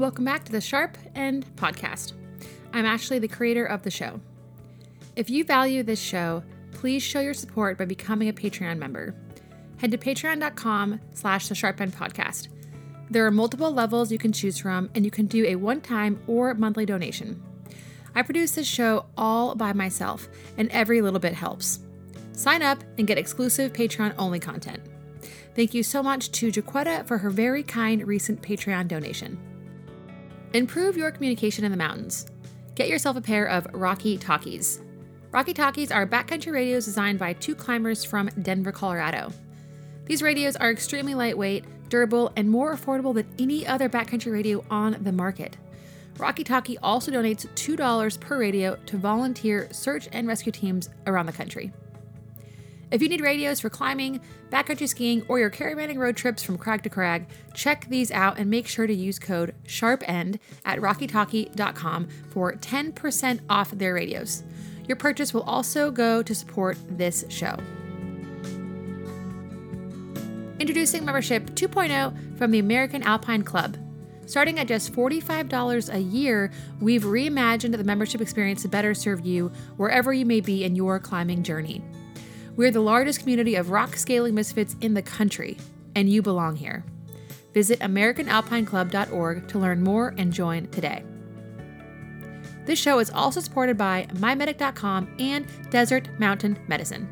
Welcome back to the Sharp End Podcast. I'm Ashley, the creator of the show. If you value this show, please show your support by becoming a Patreon member. Head to patreon.com slash the Sharp End Podcast. There are multiple levels you can choose from, and you can do a one-time or monthly donation. I produce this show all by myself, and every little bit helps. Sign up and get exclusive Patreon only content. Thank you so much to Jaquetta for her very kind recent Patreon donation. Improve your communication in the mountains. Get yourself a pair of Rocky Talkies. Rocky Talkies are backcountry radios designed by two climbers from Denver, Colorado. These radios are extremely lightweight, durable, and more affordable than any other backcountry radio on the market. Rocky Talkie also donates $2 per radio to volunteer search and rescue teams around the country. If you need radios for climbing, backcountry skiing, or your caravanning road trips from crag to crag, check these out and make sure to use code SHARPEND at rockytalkie.com for 10% off their radios. Your purchase will also go to support this show. Introducing membership 2.0 from the American Alpine Club. Starting at just $45 a year, we've reimagined the membership experience to better serve you wherever you may be in your climbing journey. We're the largest community of rock scaling misfits in the country, and you belong here. Visit AmericanAlpineClub.org to learn more and join today. This show is also supported by MyMedic.com and Desert Mountain Medicine.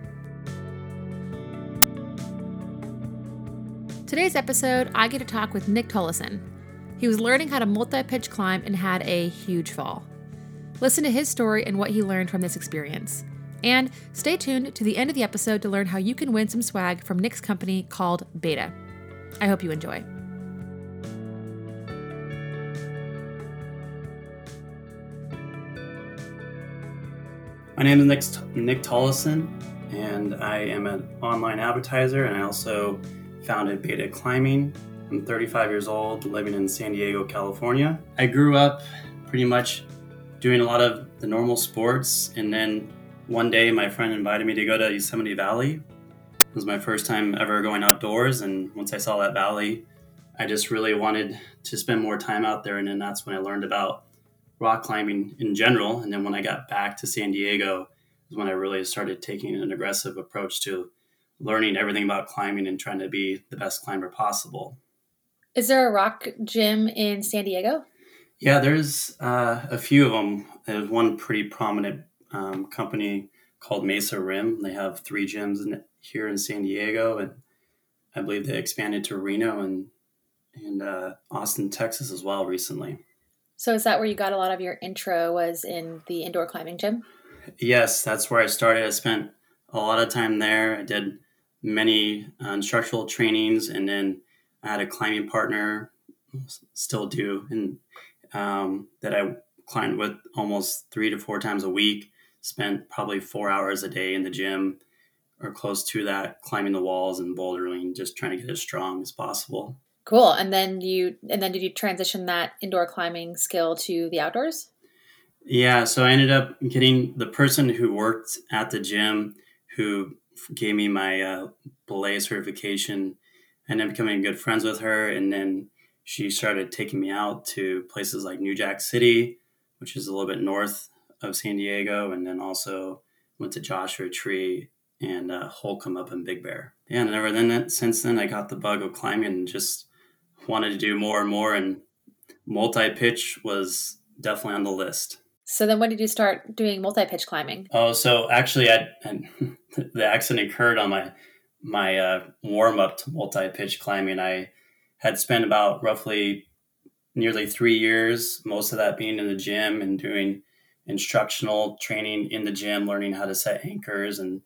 Today's episode, I get to talk with Nick Tollison. He was learning how to multi pitch climb and had a huge fall. Listen to his story and what he learned from this experience. And stay tuned to the end of the episode to learn how you can win some swag from Nick's company called Beta. I hope you enjoy. My name is Nick, Nick Tollison, and I am an online advertiser, and I also founded Beta Climbing. I'm 35 years old, living in San Diego, California. I grew up pretty much doing a lot of the normal sports, and then one day my friend invited me to go to Yosemite Valley. It was my first time ever going outdoors, and once I saw that valley, I just really wanted to spend more time out there, and then that's when I learned about rock climbing in general. And then when I got back to San Diego, is when I really started taking an aggressive approach to learning everything about climbing and trying to be the best climber possible. Is there a rock gym in San Diego? Yeah, there's uh, a few of them. There's one pretty prominent um, company called Mesa Rim. They have three gyms in, here in San Diego, and I believe they expanded to Reno and and uh, Austin, Texas, as well recently. So, is that where you got a lot of your intro? Was in the indoor climbing gym? Yes, that's where I started. I spent a lot of time there. I did many uh, instructional trainings, and then I had a climbing partner, still do, and um, that I climbed with almost three to four times a week spent probably four hours a day in the gym or close to that, climbing the walls and bouldering, just trying to get as strong as possible. Cool. And then you and then did you transition that indoor climbing skill to the outdoors? Yeah, so I ended up getting the person who worked at the gym who gave me my uh, belay certification and then becoming good friends with her and then she started taking me out to places like New Jack City, which is a little bit north of San Diego, and then also went to Joshua Tree and uh, Holcomb up in Big Bear. Yeah, and ever then since then I got the bug of climbing and just wanted to do more and more. And multi pitch was definitely on the list. So then, when did you start doing multi pitch climbing? Oh, so actually, I, I the accident occurred on my my uh, warm up to multi pitch climbing. I had spent about roughly nearly three years, most of that being in the gym and doing instructional training in the gym, learning how to set anchors and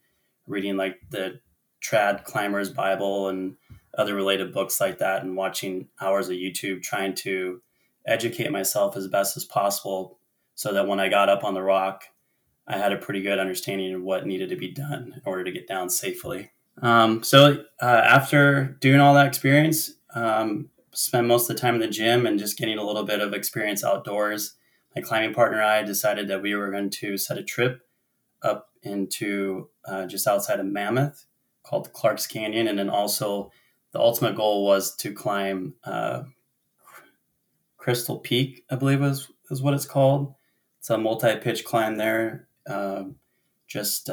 reading like the Trad Climbers Bible and other related books like that, and watching hours of YouTube trying to educate myself as best as possible so that when I got up on the rock, I had a pretty good understanding of what needed to be done in order to get down safely. Um, so uh, after doing all that experience, um, spent most of the time in the gym and just getting a little bit of experience outdoors my climbing partner and I decided that we were going to set a trip up into uh, just outside of Mammoth called Clark's Canyon. And then also the ultimate goal was to climb uh, Crystal Peak, I believe is is what it's called. It's a multi-pitch climb there, uh, just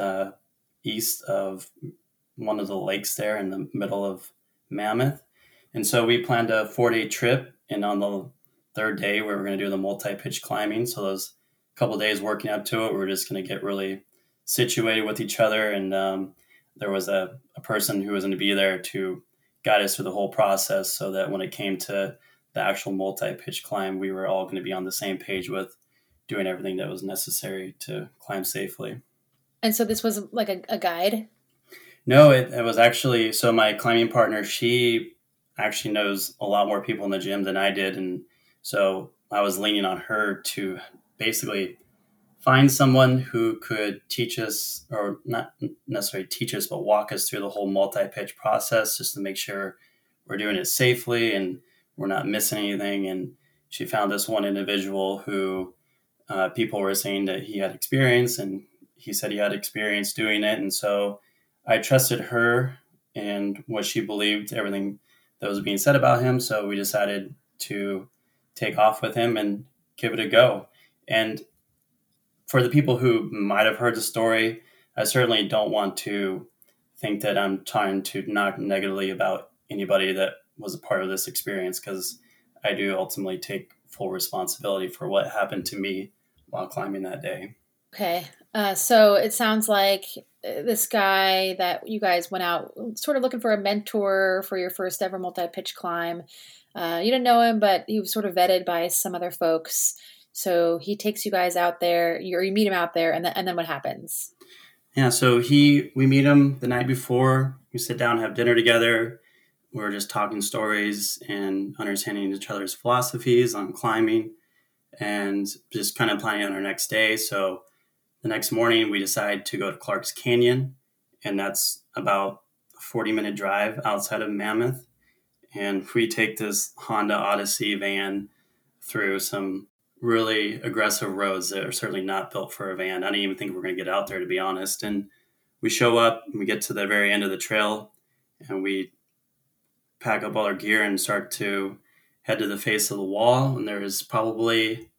east of one of the lakes there in the middle of Mammoth. And so we planned a four-day trip, and on the third day where we're going to do the multi-pitch climbing. So those couple days working up to it, we're just going to get really situated with each other, and um, there was a, a person who was going to be there to guide us through the whole process, so that when it came to the actual multi-pitch climb, we were all going to be on the same page with doing everything that was necessary to climb safely. And so this was like a, a guide? No, it, it was actually so my climbing partner, she actually knows a lot more people in the gym than I did. And so I was leaning on her to basically find someone who could teach us, or not necessarily teach us, but walk us through the whole multi pitch process just to make sure we're doing it safely and we're not missing anything. And she found this one individual who uh, people were saying that he had experience and he said he had experience doing it. And so I trusted her and what she believed, everything that was being said about him. So we decided to take off with him and give it a go. And for the people who might have heard the story, I certainly don't want to think that I'm trying to knock negatively about anybody that was a part of this experience because I do ultimately take full responsibility for what happened to me while climbing that day. Okay. Uh, so it sounds like this guy that you guys went out sort of looking for a mentor for your first ever multi pitch climb. Uh, you didn't know him, but he was sort of vetted by some other folks. So he takes you guys out there, or you meet him out there, and then, and then what happens? Yeah, so he we meet him the night before. We sit down, have dinner together. We're just talking stories and understanding each other's philosophies on climbing, and just kind of planning on our next day. So the next morning, we decide to go to Clark's Canyon, and that's about a 40 minute drive outside of Mammoth. And we take this Honda Odyssey van through some really aggressive roads that are certainly not built for a van. I didn't even think we are going to get out there, to be honest. And we show up, and we get to the very end of the trail, and we pack up all our gear and start to head to the face of the wall. And there is probably,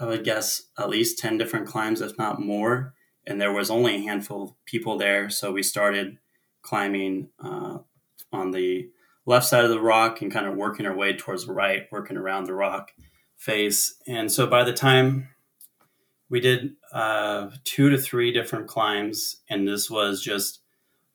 I would guess, at least 10 different climbs, if not more. And there was only a handful of people there. So we started climbing uh, on the left side of the rock and kind of working our way towards the right, working around the rock face. And so by the time we did uh, two to three different climbs, and this was just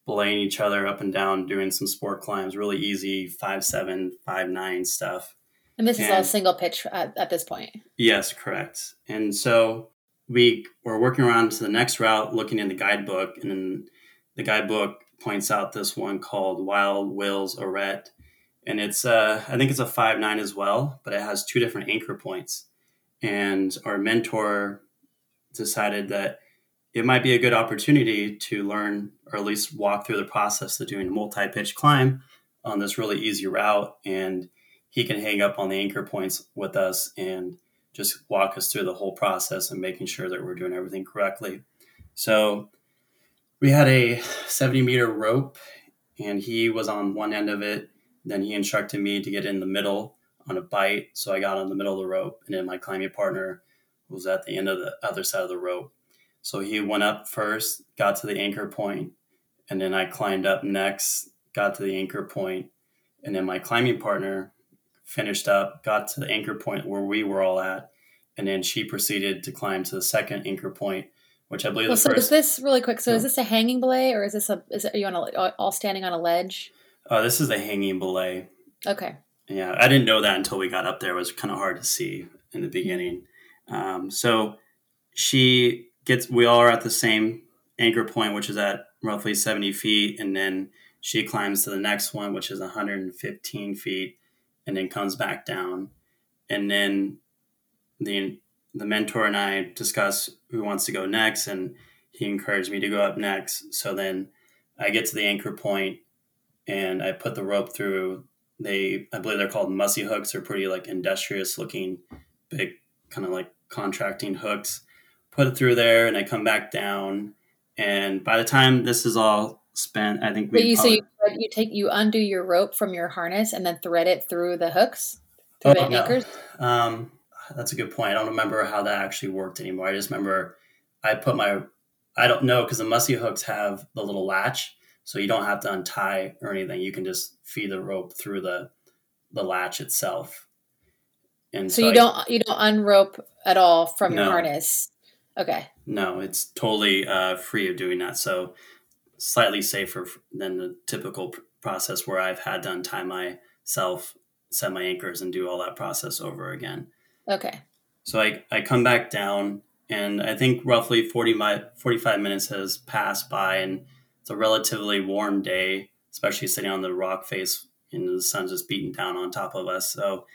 belaying each other up and down, doing some sport climbs, really easy five seven, five nine stuff. And this and, is all single pitch at, at this point. Yes, correct. And so we were working around to the next route, looking in the guidebook, and then the guidebook points out this one called Wild Will's Arete, and it's uh, I think it's a five nine as well, but it has two different anchor points. And our mentor decided that it might be a good opportunity to learn or at least walk through the process of doing a multi-pitch climb on this really easy route and he can hang up on the anchor points with us and just walk us through the whole process and making sure that we're doing everything correctly so we had a 70 meter rope and he was on one end of it then he instructed me to get in the middle on a bite. So I got on the middle of the rope, and then my climbing partner was at the end of the other side of the rope. So he went up first, got to the anchor point, and then I climbed up next, got to the anchor point, and then my climbing partner finished up, got to the anchor point where we were all at, and then she proceeded to climb to the second anchor point, which I believe. Well, so first, is this really quick? So is this a hanging belay, or is this a? Is it, are you on a, all standing on a ledge? Uh, this is a hanging belay. Okay. Yeah, I didn't know that until we got up there. It was kind of hard to see in the beginning. Um, so she gets, we all are at the same anchor point, which is at roughly 70 feet. And then she climbs to the next one, which is 115 feet, and then comes back down. And then the, the mentor and I discuss who wants to go next. And he encouraged me to go up next. So then I get to the anchor point and I put the rope through. They, I believe they're called mussy hooks. They're pretty like industrious looking, big kind of like contracting hooks. Put it through there, and I come back down. And by the time this is all spent, I think we. you, so you, you take you undo your rope from your harness and then thread it through the hooks. through oh, the no. anchors? Um, that's a good point. I don't remember how that actually worked anymore. I just remember I put my, I don't know because the mussy hooks have the little latch, so you don't have to untie or anything. You can just feed the rope through the the latch itself. And so, so you I, don't you don't unrope at all from no, your harness. Okay. No, it's totally uh, free of doing that. So slightly safer than the typical process where I've had to untie myself, set my anchors, and do all that process over again. Okay. So I, I come back down, and I think roughly 40 my, 45 minutes has passed by, and it's a relatively warm day, especially sitting on the rock face, and the sun's just beating down on top of us. So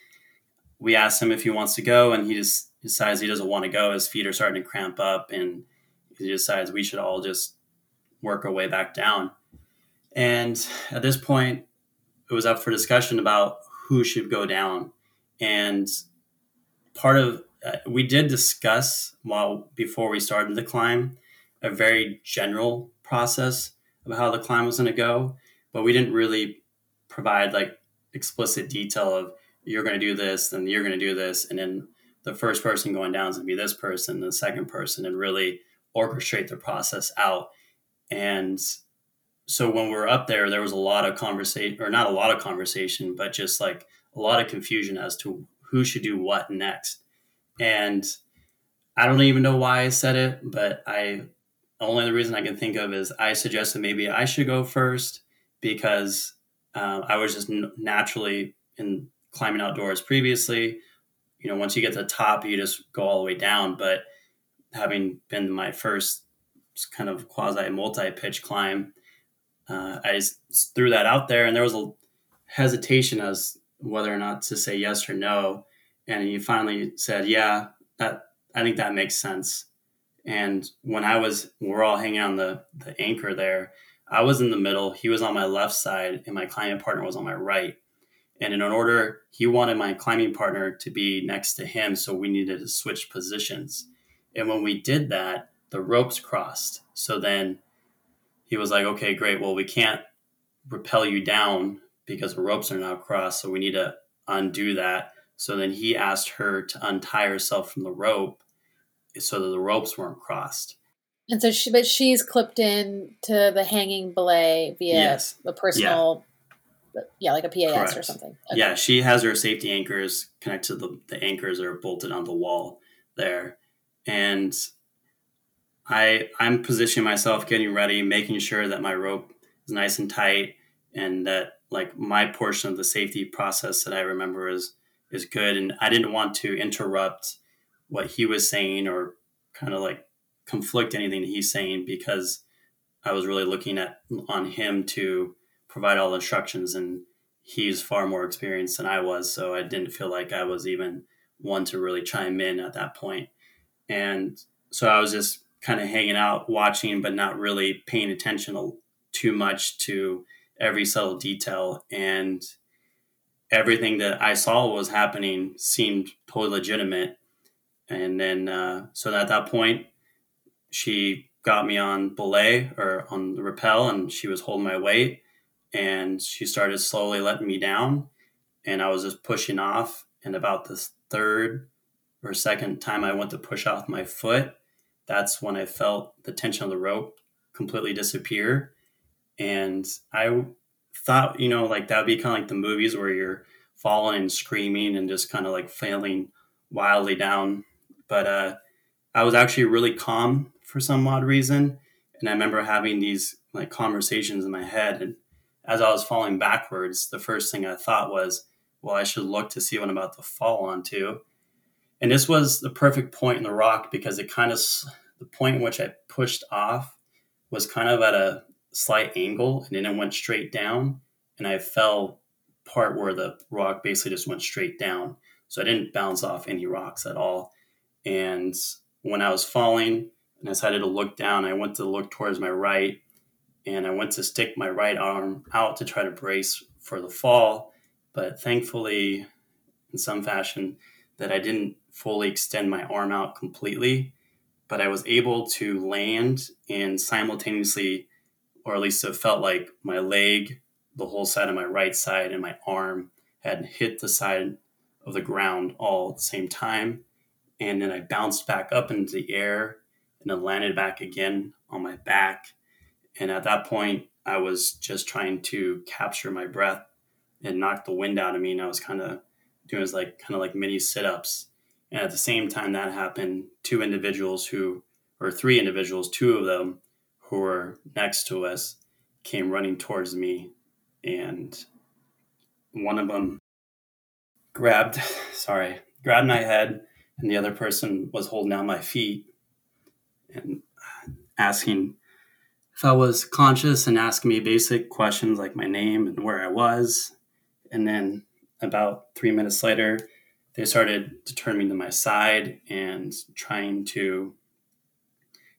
we asked him if he wants to go, and he just decides he doesn't want to go. His feet are starting to cramp up, and he decides we should all just work our way back down. And at this point, it was up for discussion about who should go down. And part of uh, we did discuss while before we started the climb a very general process of how the climb was going to go, but we didn't really provide like explicit detail of you're going to do this, then you're going to do this, and then the first person going down is going to be this person, the second person, and really orchestrate the process out. And so when we are up there, there was a lot of conversation, or not a lot of conversation, but just like a lot of confusion as to who should do what next. And I don't even know why I said it, but I only the reason I can think of is I suggested maybe I should go first because uh, I was just naturally in climbing outdoors previously. You know, once you get to the top, you just go all the way down. But having been my first kind of quasi multi pitch climb, uh, I just threw that out there, and there was a hesitation as whether or not to say yes or no. And he finally said, "Yeah, that I think that makes sense." And when I was, we're all hanging on the the anchor there. I was in the middle. He was on my left side, and my climbing partner was on my right. And in order, he wanted my climbing partner to be next to him, so we needed to switch positions. And when we did that, the ropes crossed. So then he was like, okay, great. Well, we can't rappel you down because the ropes are now crossed. So we need to undo that. So then he asked her to untie herself from the rope so that the ropes weren't crossed. And so she, but she's clipped in to the hanging belay via yes. a personal yeah, like a PAS Correct. or something. Okay. Yeah, she has her safety anchors connected to the, the anchors are bolted on the wall there. And I I'm positioning myself, getting ready, making sure that my rope is nice and tight and that like my portion of the safety process that I remember is is good. And I didn't want to interrupt what he was saying or kind of like conflict anything he's saying because I was really looking at on him to provide all the instructions and he's far more experienced than I was. So I didn't feel like I was even one to really chime in at that point. And so I was just kind of hanging out, watching, but not really paying attention too much to every subtle detail. And everything that I saw was happening seemed totally legitimate. And then, uh, so at that point, she got me on belay or on the rappel and she was holding my weight and she started slowly letting me down and i was just pushing off and about the third or second time i went to push off my foot that's when i felt the tension of the rope completely disappear. And i thought you know like that would be kind of like the movies where you're falling and screaming and just kind of like failing wildly down. But uh i was actually really calm for some odd reason. And i remember having these like conversations in my head. And as I was falling backwards, the first thing I thought was, well, I should look to see what I'm about to fall onto. And this was the perfect point in the rock because it kind of, the point in which I pushed off was kind of at a slight angle and then it went straight down. And I fell part where the rock basically just went straight down. So I didn't bounce off any rocks at all. And when I was falling and I decided to look down, I went to look towards my right and I went to stick my right arm out to try to brace for the fall. But thankfully, in some fashion, that I didn't fully extend my arm out completely, but I was able to land and simultaneously, or at least it felt like my leg, the whole side of my right side, and my arm had hit the side of the ground all at the same time. And then I bounced back up into the air and then landed back again on my back. And at that point, I was just trying to capture my breath and knock the wind out of me. And I was kind of doing was like kind of like mini sit ups. And at the same time that happened, two individuals who, or three individuals, two of them who were next to us came running towards me. And one of them grabbed, sorry, grabbed my head, and the other person was holding down my feet and asking if I was conscious and asking me basic questions like my name and where I was. And then about three minutes later, they started to turn me to my side and trying to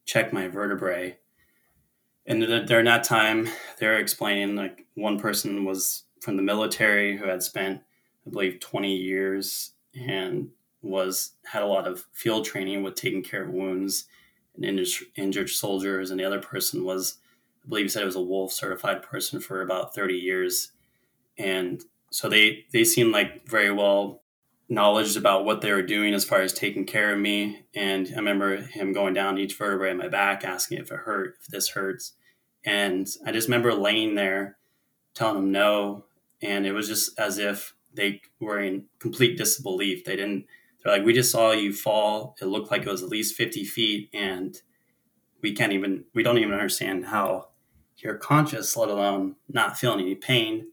check my vertebrae. And during that time, they're explaining like one person was from the military who had spent, I believe, 20 years and was had a lot of field training with taking care of wounds and injured, injured soldiers. And the other person was, I believe, he said it was a wolf certified person for about 30 years. And so they they seemed like very well knowledge about what they were doing as far as taking care of me. And I remember him going down each vertebrae in my back, asking if it hurt, if this hurts. And I just remember laying there, telling him no. And it was just as if they were in complete disbelief. They didn't, they're like, we just saw you fall. It looked like it was at least 50 feet. And we can't even, we don't even understand how you're conscious, let alone not feeling any pain.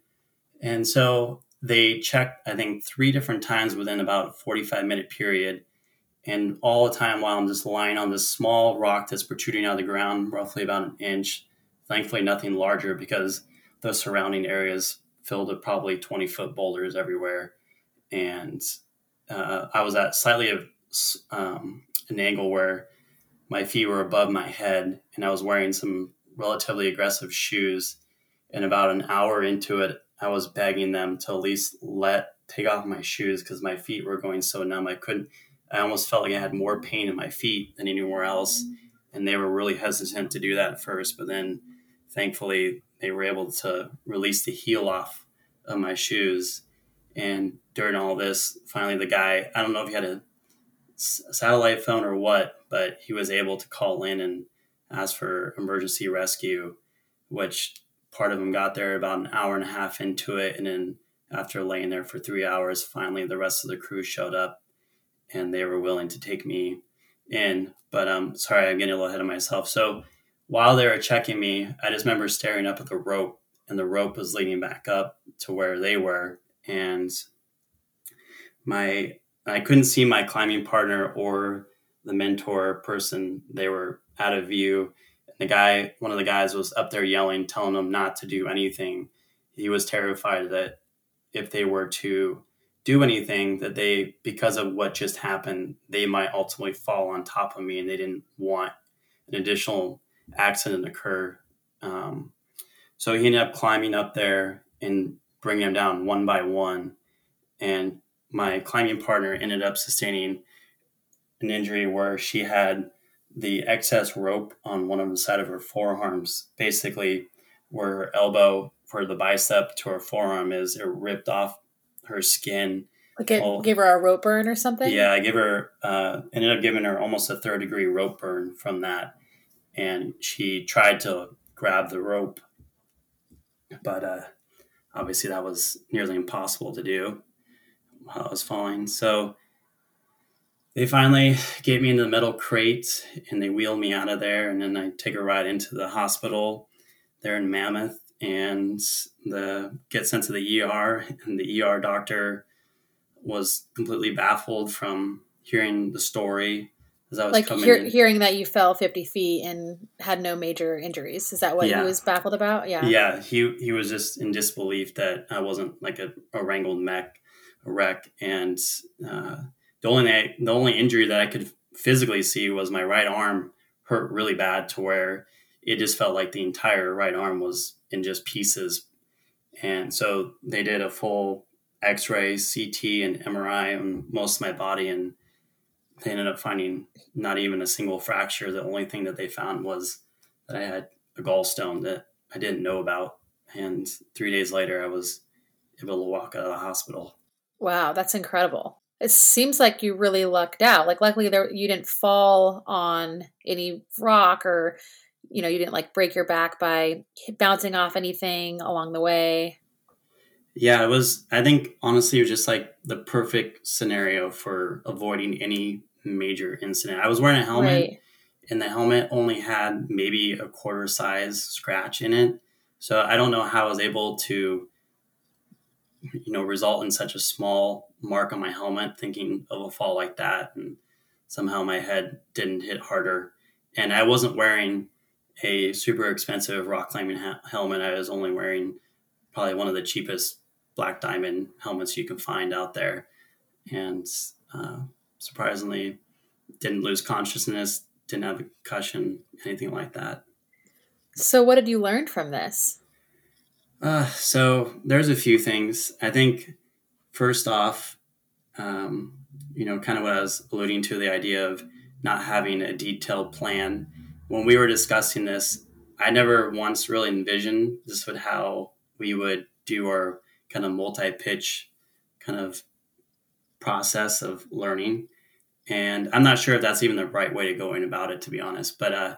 And so they checked, I think, three different times within about a 45 minute period. And all the time while I'm just lying on this small rock that's protruding out of the ground, roughly about an inch. Thankfully, nothing larger because the surrounding areas filled with probably 20 foot boulders everywhere. And uh, I was at slightly of um, an angle where my feet were above my head and I was wearing some relatively aggressive shoes. And about an hour into it, I was begging them to at least let take off my shoes because my feet were going so numb. I couldn't. I almost felt like I had more pain in my feet than anywhere else, and they were really hesitant to do that at first. But then, thankfully, they were able to release the heel off of my shoes. And during all this, finally, the guy I don't know if he had a satellite phone or what, but he was able to call in and ask for emergency rescue, which part of them got there about an hour and a half into it and then after laying there for three hours finally the rest of the crew showed up and they were willing to take me in. But um sorry i'm getting a little ahead of myself. So while they were checking me i just remember staring up at the rope and the rope was leading back up to where they were and my i couldn't see my climbing partner or the mentor person. They were out of view the guy, one of the guys was up there yelling, telling them not to do anything. He was terrified that if they were to do anything, that they, because of what just happened, they might ultimately fall on top of me and they didn't want an additional accident to occur. Um, so he ended up climbing up there and bringing them down one by one. And my climbing partner ended up sustaining an injury where she had the excess rope on one of the side of her forearms, basically where her elbow for the bicep to her forearm is, it ripped off her skin. Like it gave her a rope burn or something? Yeah, I gave her, uh, ended up giving her almost a third degree rope burn from that. And she tried to grab the rope, but uh, obviously that was nearly impossible to do while I was falling. So they finally get me into the metal crate and they wheeled me out of there. And then I take a ride into the hospital there in Mammoth and the get sent to the ER. And the ER doctor was completely baffled from hearing the story as I was like hear, hearing that you fell 50 feet and had no major injuries. Is that what yeah. he was baffled about? Yeah. Yeah. He, he was just in disbelief that I wasn't like a, a wrangled mech, a wreck. And, uh, the only the only injury that I could physically see was my right arm hurt really bad to where it just felt like the entire right arm was in just pieces. And so they did a full X-ray, CT, and MRI on most of my body, and they ended up finding not even a single fracture. The only thing that they found was that I had a gallstone that I didn't know about. And three days later, I was able to walk out of the hospital. Wow, that's incredible. It seems like you really lucked out. Like, luckily, there you didn't fall on any rock, or you know, you didn't like break your back by bouncing off anything along the way. Yeah, it was. I think honestly, it was just like the perfect scenario for avoiding any major incident. I was wearing a helmet, right. and the helmet only had maybe a quarter size scratch in it. So I don't know how I was able to, you know, result in such a small mark on my helmet, thinking of a fall like that, and somehow my head didn't hit harder. And I wasn't wearing a super expensive rock climbing ha- helmet. I was only wearing probably one of the cheapest black diamond helmets you can find out there. And uh, surprisingly, didn't lose consciousness, didn't have a concussion, anything like that. So, what did you learn from this? Uh, so, there's a few things. I think, first off, um, you know, kind of what I was alluding to the idea of not having a detailed plan. When we were discussing this, I never once really envisioned this would how we would do our kind of multi pitch kind of process of learning. And I'm not sure if that's even the right way to going about it, to be honest. But uh,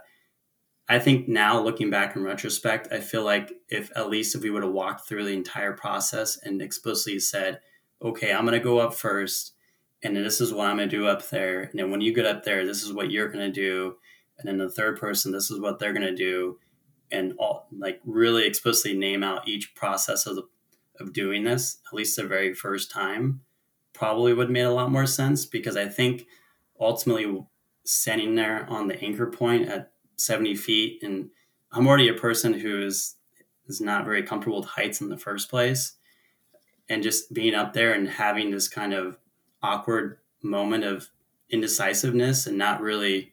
I think now, looking back in retrospect, I feel like if at least if we would have walked through the entire process and explicitly said, okay, I'm going to go up first, and this is what I'm going to do up there. And then when you get up there, this is what you're going to do. And then the third person, this is what they're going to do. And all like really explicitly name out each process of the of doing this, at least the very first time, probably would have made a lot more sense because I think ultimately standing there on the anchor point at 70 feet, and I'm already a person who is is not very comfortable with heights in the first place, and just being up there and having this kind of awkward moment of indecisiveness and not really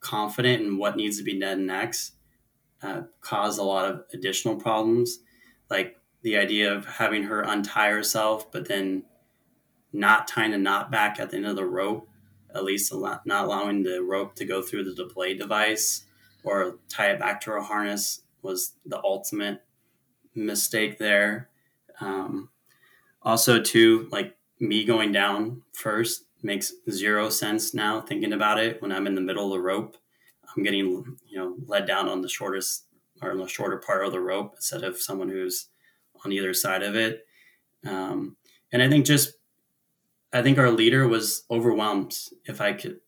confident in what needs to be done next uh, caused a lot of additional problems. Like the idea of having her untie herself, but then not tying a knot back at the end of the rope, at least not allowing the rope to go through the belay device or tie it back to her harness was the ultimate mistake there. Um, also, too, like me going down first makes zero sense now thinking about it when I'm in the middle of the rope. I'm getting, you know, led down on the shortest or the shorter part of the rope instead of someone who's on either side of it. Um, and I think just, I think our leader was overwhelmed, if I could,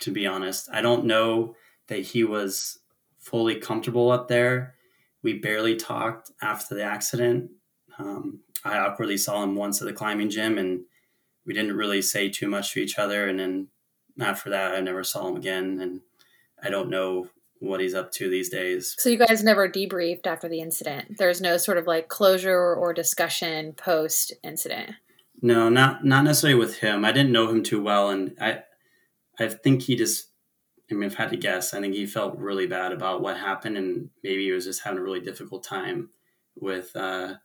to be honest. I don't know that he was fully comfortable up there. We barely talked after the accident. Um, I awkwardly saw him once at the climbing gym and we didn't really say too much to each other. And then after that, I never saw him again. And I don't know what he's up to these days. So you guys never debriefed after the incident. There's no sort of like closure or discussion post incident. No, not not necessarily with him. I didn't know him too well, and I I think he just. I mean, if I had to guess, I think he felt really bad about what happened, and maybe he was just having a really difficult time with uh,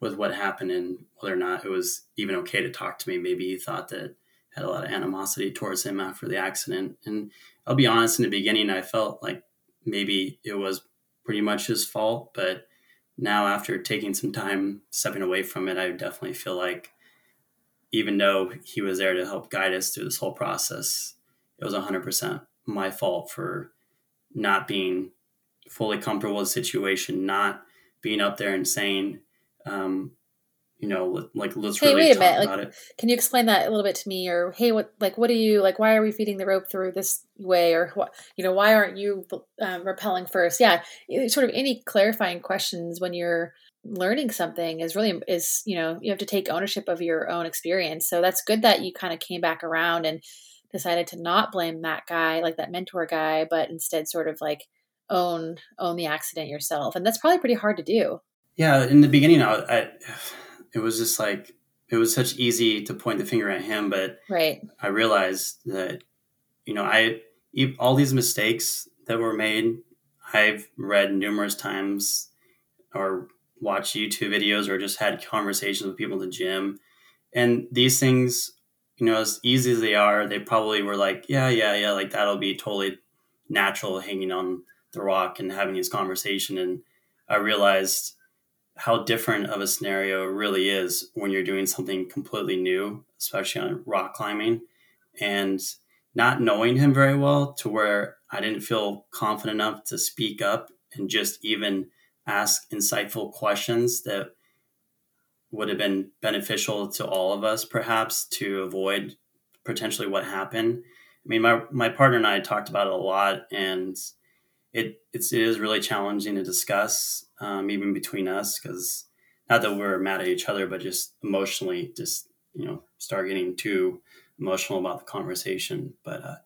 with what happened, and whether or not it was even okay to talk to me. Maybe he thought that had a lot of animosity towards him after the accident, and I'll be honest, in the beginning, I felt like maybe it was pretty much his fault. But now, after taking some time stepping away from it, I definitely feel like even though he was there to help guide us through this whole process, it was 100% my fault for not being fully comfortable with the situation, not being up there and saying, um, you know, like let's hey, really wait a minute. like, it. Can you explain that a little bit to me? Or hey, what like what do you like? Why are we feeding the rope through this way? Or what you know? Why aren't you um, rappelling first? Yeah, sort of any clarifying questions when you're learning something is really is you know you have to take ownership of your own experience. So that's good that you kind of came back around and decided to not blame that guy, like that mentor guy, but instead sort of like own own the accident yourself. And that's probably pretty hard to do. Yeah, in the beginning, I, I it was just like it was such easy to point the finger at him, but right. I realized that you know I all these mistakes that were made, I've read numerous times or watched YouTube videos or just had conversations with people in the gym, and these things, you know, as easy as they are, they probably were like, yeah, yeah, yeah, like that'll be totally natural hanging on the rock and having this conversation, and I realized how different of a scenario it really is when you're doing something completely new, especially on rock climbing. And not knowing him very well to where I didn't feel confident enough to speak up and just even ask insightful questions that would have been beneficial to all of us, perhaps, to avoid potentially what happened. I mean, my, my partner and I talked about it a lot, and it it's, it is really challenging to discuss, um, even between us, because not that we're mad at each other, but just emotionally, just you know, start getting too emotional about the conversation. But uh,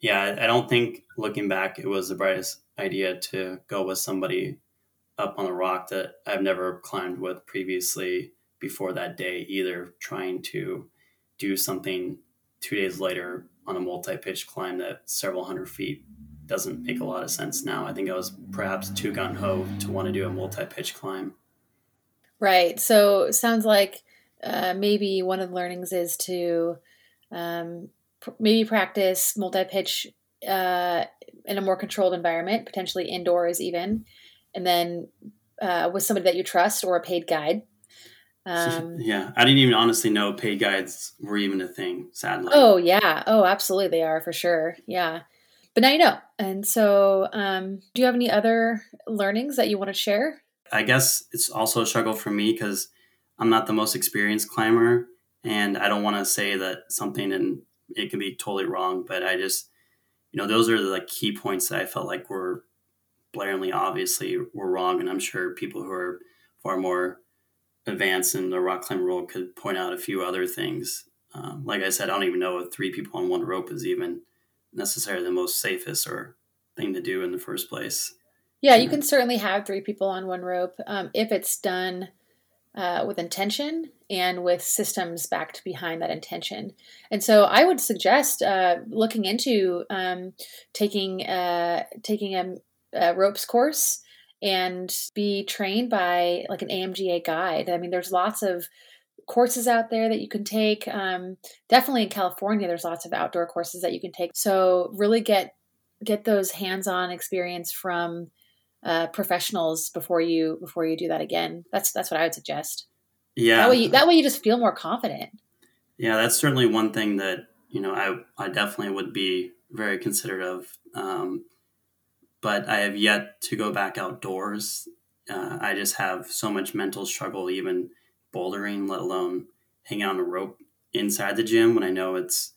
yeah, I don't think looking back, it was the brightest idea to go with somebody up on a rock that I've never climbed with previously before that day either, trying to do something two days later on a multi pitch climb that several hundred feet doesn't make a lot of sense now. I think I was perhaps too gun ho to want to do a multi pitch climb. Right. So sounds like uh, maybe one of the learnings is to um, pr- maybe practice multi pitch uh, in a more controlled environment, potentially indoors even, and then uh, with somebody that you trust or a paid guide. Um, yeah, I didn't even honestly know paid guides were even a thing. Sadly. Oh yeah. Oh, absolutely, they are for sure. Yeah, but now you know. And so, um, do you have any other learnings that you want to share? I guess it's also a struggle for me because I'm not the most experienced climber, and I don't want to say that something and it can be totally wrong, but I just, you know, those are the like, key points that I felt like were blaringly obviously were wrong, and I'm sure people who are far more advanced in the rock climber world could point out a few other things. Um, like I said, I don't even know if three people on one rope is even necessarily the most safest or thing to do in the first place. Yeah, you can certainly have three people on one rope um, if it's done uh, with intention and with systems backed behind that intention. And so, I would suggest uh, looking into um, taking uh, taking a, a, ropes course and be trained by like an AMGA guide. I mean, there's lots of courses out there that you can take. Um, definitely in California, there's lots of outdoor courses that you can take. So really get get those hands-on experience from uh, professionals before you before you do that again. That's that's what I would suggest. Yeah, that way you, that way you just feel more confident. Yeah, that's certainly one thing that you know I I definitely would be very considerate of. Um, but I have yet to go back outdoors. Uh, I just have so much mental struggle even bouldering, let alone hanging on a rope inside the gym when I know it's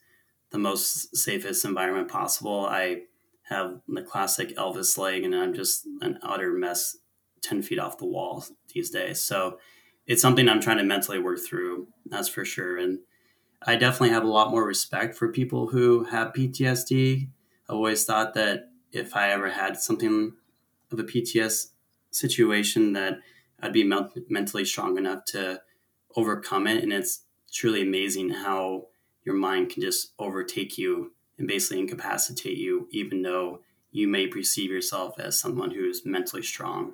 the most safest environment possible. I have the classic Elvis leg, and I'm just an utter mess 10 feet off the wall these days. So it's something I'm trying to mentally work through, that's for sure. And I definitely have a lot more respect for people who have PTSD. I've always thought that if I ever had something of a PTS situation, that I'd be mentally strong enough to overcome it. And it's truly amazing how your mind can just overtake you and basically incapacitate you, even though you may perceive yourself as someone who's mentally strong.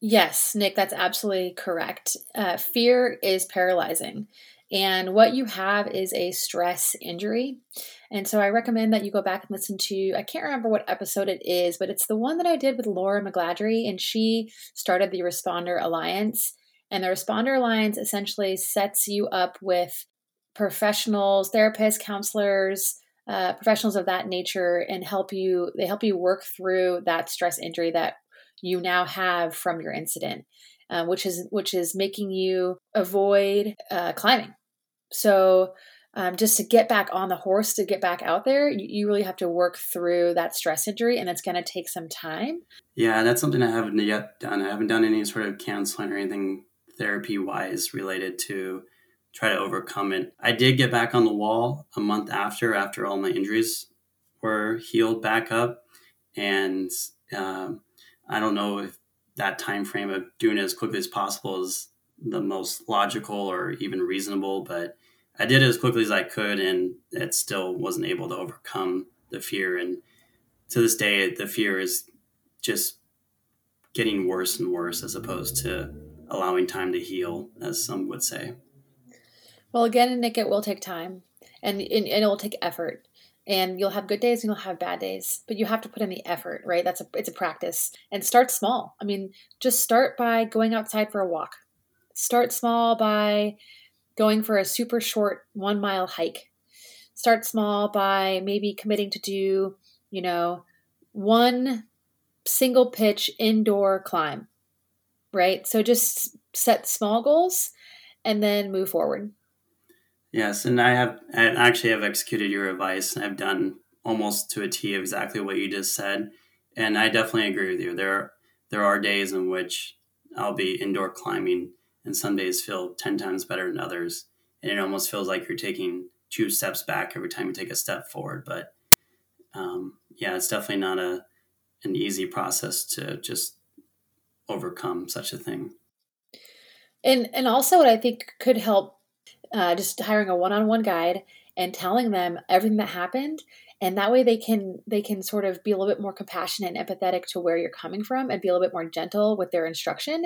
Yes, Nick, that's absolutely correct. Uh, fear is paralyzing. And what you have is a stress injury. And so I recommend that you go back and listen to, I can't remember what episode it is, but it's the one that I did with Laura McGladrey, and she started the Responder Alliance. And the Responder Alliance essentially sets you up with professionals, therapists, counselors, uh, professionals of that nature, and help you. They help you work through that stress injury that you now have from your incident, uh, which is which is making you avoid uh, climbing. So um, just to get back on the horse, to get back out there, you, you really have to work through that stress injury, and it's going to take some time. Yeah, that's something I haven't yet done. I haven't done any sort of counseling or anything therapy wise related to try to overcome it. I did get back on the wall a month after, after all my injuries were healed back up, and um, I don't know if that time frame of doing it as quickly as possible is the most logical or even reasonable, but I did it as quickly as I could, and it still wasn't able to overcome the fear. And to this day, the fear is just getting worse and worse as opposed to allowing time to heal, as some would say. Well, again, Nick, it will take time and, and it will take effort. and you'll have good days and you'll have bad days but you have to put in the effort right that's a it's a practice and start small i mean just start by going outside for a walk start small by going for a super short one mile hike start small by maybe committing to do you know one single pitch indoor climb right so just set small goals and then move forward Yes, and I have I actually have executed your advice. I've done almost to a T exactly what you just said, and I definitely agree with you. There there are days in which I'll be indoor climbing, and some days feel ten times better than others, and it almost feels like you're taking two steps back every time you take a step forward. But um, yeah, it's definitely not a an easy process to just overcome such a thing. And and also what I think could help uh, just hiring a one-on-one guide and telling them everything that happened. And that way they can they can sort of be a little bit more compassionate and empathetic to where you're coming from and be a little bit more gentle with their instruction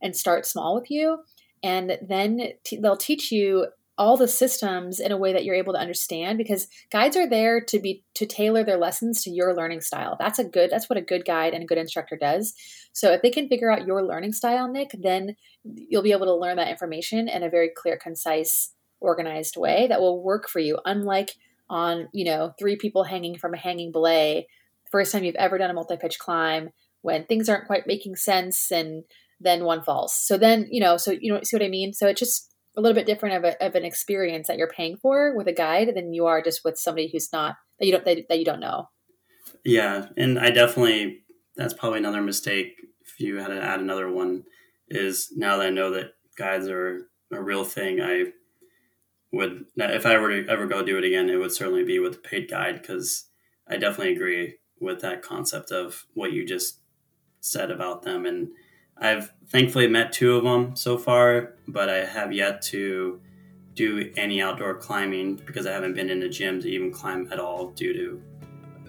and start small with you. And then t- they'll teach you all the systems in a way that you're able to understand because guides are there to be to tailor their lessons to your learning style. That's a good that's what a good guide and a good instructor does. So if they can figure out your learning style nick then you'll be able to learn that information in a very clear concise organized way that will work for you unlike on you know three people hanging from a hanging belay first time you've ever done a multi-pitch climb when things aren't quite making sense and then one falls so then you know so you know see what i mean so it's just a little bit different of, a, of an experience that you're paying for with a guide than you are just with somebody who's not that you don't that, that you don't know. Yeah, and I definitely that's probably another mistake. If you had to add another one, is now that I know that guides are a real thing, I would if I were to ever go do it again, it would certainly be with a paid guide because I definitely agree with that concept of what you just said about them and I've thankfully met two of them so far, but I have yet to do any outdoor climbing because I haven't been in a gym to even climb at all due to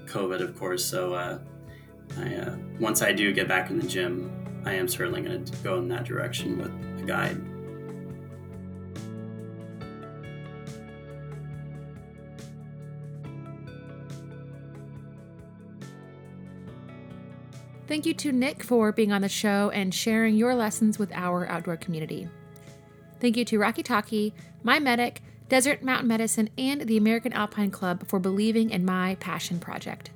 COVID, of course. So, uh, I, uh, once I do get back in the gym, I am certainly going to go in that direction with a guide. Thank you to Nick for being on the show and sharing your lessons with our outdoor community. Thank you to Rocky Talkie, My Medic, Desert Mountain Medicine, and the American Alpine Club for believing in my passion project.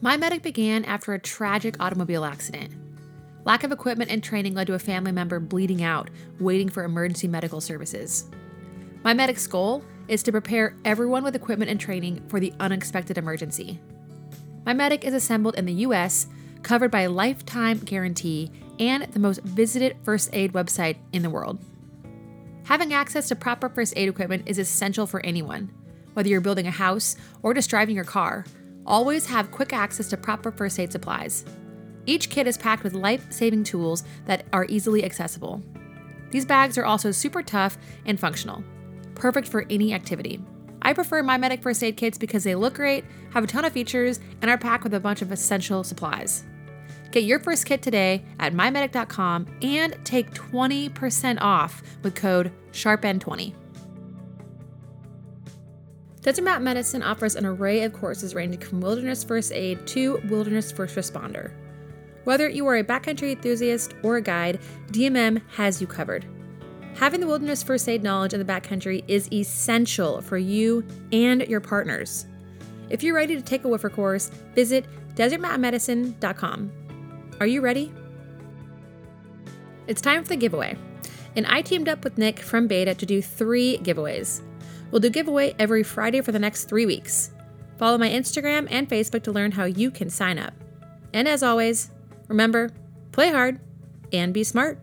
My Medic began after a tragic automobile accident. Lack of equipment and training led to a family member bleeding out, waiting for emergency medical services. My Medic's goal is to prepare everyone with equipment and training for the unexpected emergency. My Medic is assembled in the US, covered by a lifetime guarantee, and the most visited first aid website in the world. Having access to proper first aid equipment is essential for anyone. Whether you're building a house or just driving your car, always have quick access to proper first aid supplies. Each kit is packed with life saving tools that are easily accessible. These bags are also super tough and functional, perfect for any activity. I prefer My Medic first aid kits because they look great, have a ton of features, and are packed with a bunch of essential supplies. Get your first kit today at mymedic.com and take 20% off with code SHARPEND20. Desert Mountain Medicine offers an array of courses ranging from wilderness first aid to wilderness first responder. Whether you are a backcountry enthusiast or a guide, DMM has you covered. Having the wilderness first aid knowledge in the backcountry is essential for you and your partners. If you're ready to take a WFR course, visit desertmountainmedicine.com. Are you ready? It's time for the giveaway. And I teamed up with Nick from Beta to do three giveaways. We'll do giveaway every Friday for the next three weeks. Follow my Instagram and Facebook to learn how you can sign up. And as always, remember, play hard and be smart.